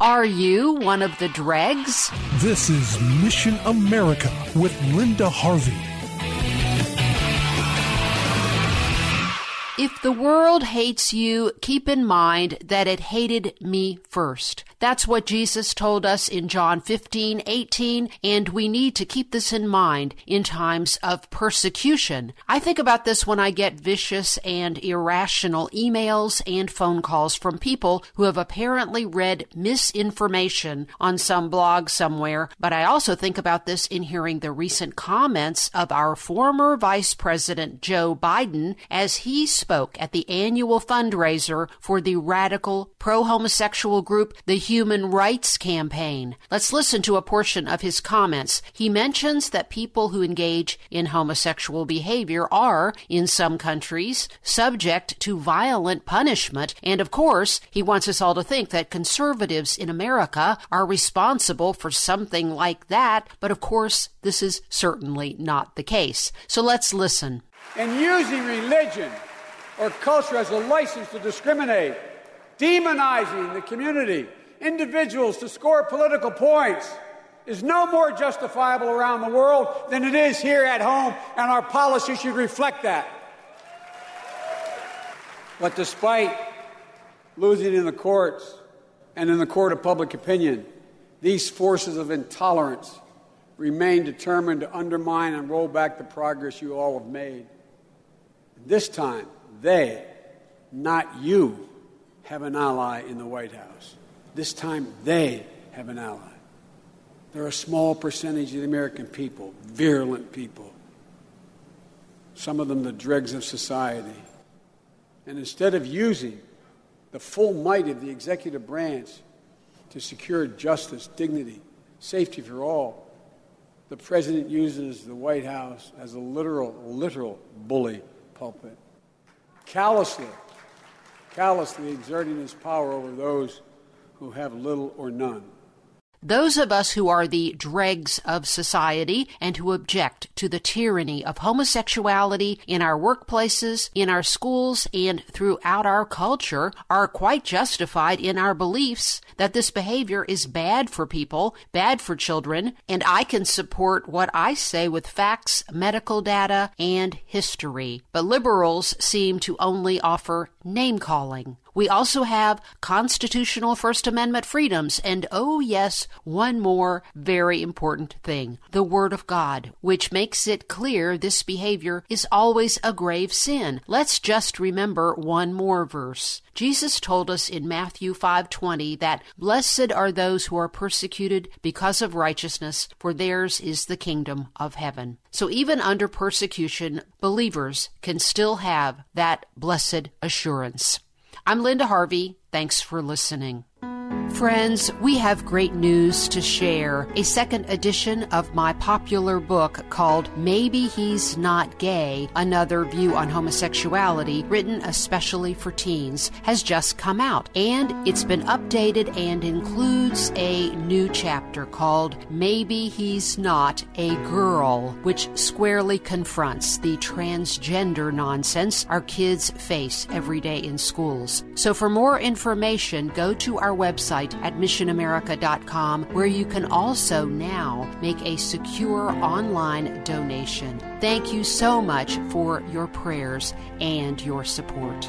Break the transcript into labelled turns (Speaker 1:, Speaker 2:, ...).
Speaker 1: Are you one of the dregs?
Speaker 2: This is Mission America with Linda Harvey.
Speaker 1: If the world hates you, keep in mind that it hated me first. That's what Jesus told us in John 15, 18, and we need to keep this in mind in times of persecution. I think about this when I get vicious and irrational emails and phone calls from people who have apparently read misinformation on some blog somewhere, but I also think about this in hearing the recent comments of our former Vice President Joe Biden as he spoke at the annual fundraiser for the radical pro homosexual group, the Human Rights Campaign. Let's listen to a portion of his comments. He mentions that people who engage in homosexual behavior are, in some countries, subject to violent punishment. And of course, he wants us all to think that conservatives in America are responsible for something like that. But of course, this is certainly not the case. So let's listen.
Speaker 3: And using religion or culture as a license to discriminate, demonizing the community, individuals to score political points is no more justifiable around the world than it is here at home, and our policy should reflect that. But despite losing in the courts and in the court of public opinion, these forces of intolerance remain determined to undermine and roll back the progress you all have made. This time, they, not you, have an ally in the White House. This time they have an ally. They're a small percentage of the American people, virulent people. Some of them the dregs of society. And instead of using the full might of the executive branch to secure justice, dignity, safety for all, the president uses the White House as a literal, literal bully pulpit. Callously, callously exerting his power over those who have little or none.
Speaker 1: Those of us who are the dregs of society and who object to the tyranny of homosexuality in our workplaces, in our schools, and throughout our culture are quite justified in our beliefs that this behavior is bad for people, bad for children, and I can support what I say with facts, medical data, and history. But liberals seem to only offer name calling. We also have constitutional First Amendment freedoms, and oh, yes, one more very important thing the Word of God, which makes it clear this behavior is always a grave sin. Let's just remember one more verse. Jesus told us in Matthew 5:20 that blessed are those who are persecuted because of righteousness for theirs is the kingdom of heaven. So even under persecution believers can still have that blessed assurance. I'm Linda Harvey. Thanks for listening. Friends, we have great news to share. A second edition of my popular book called Maybe He's Not Gay Another View on Homosexuality, written especially for teens, has just come out. And it's been updated and includes a new chapter called Maybe He's Not a Girl, which squarely confronts the transgender nonsense our kids face every day in schools. So for more information, go to our website at missionamerica.com, where you can also now make a secure online donation. Thank you so much for your prayers and your support.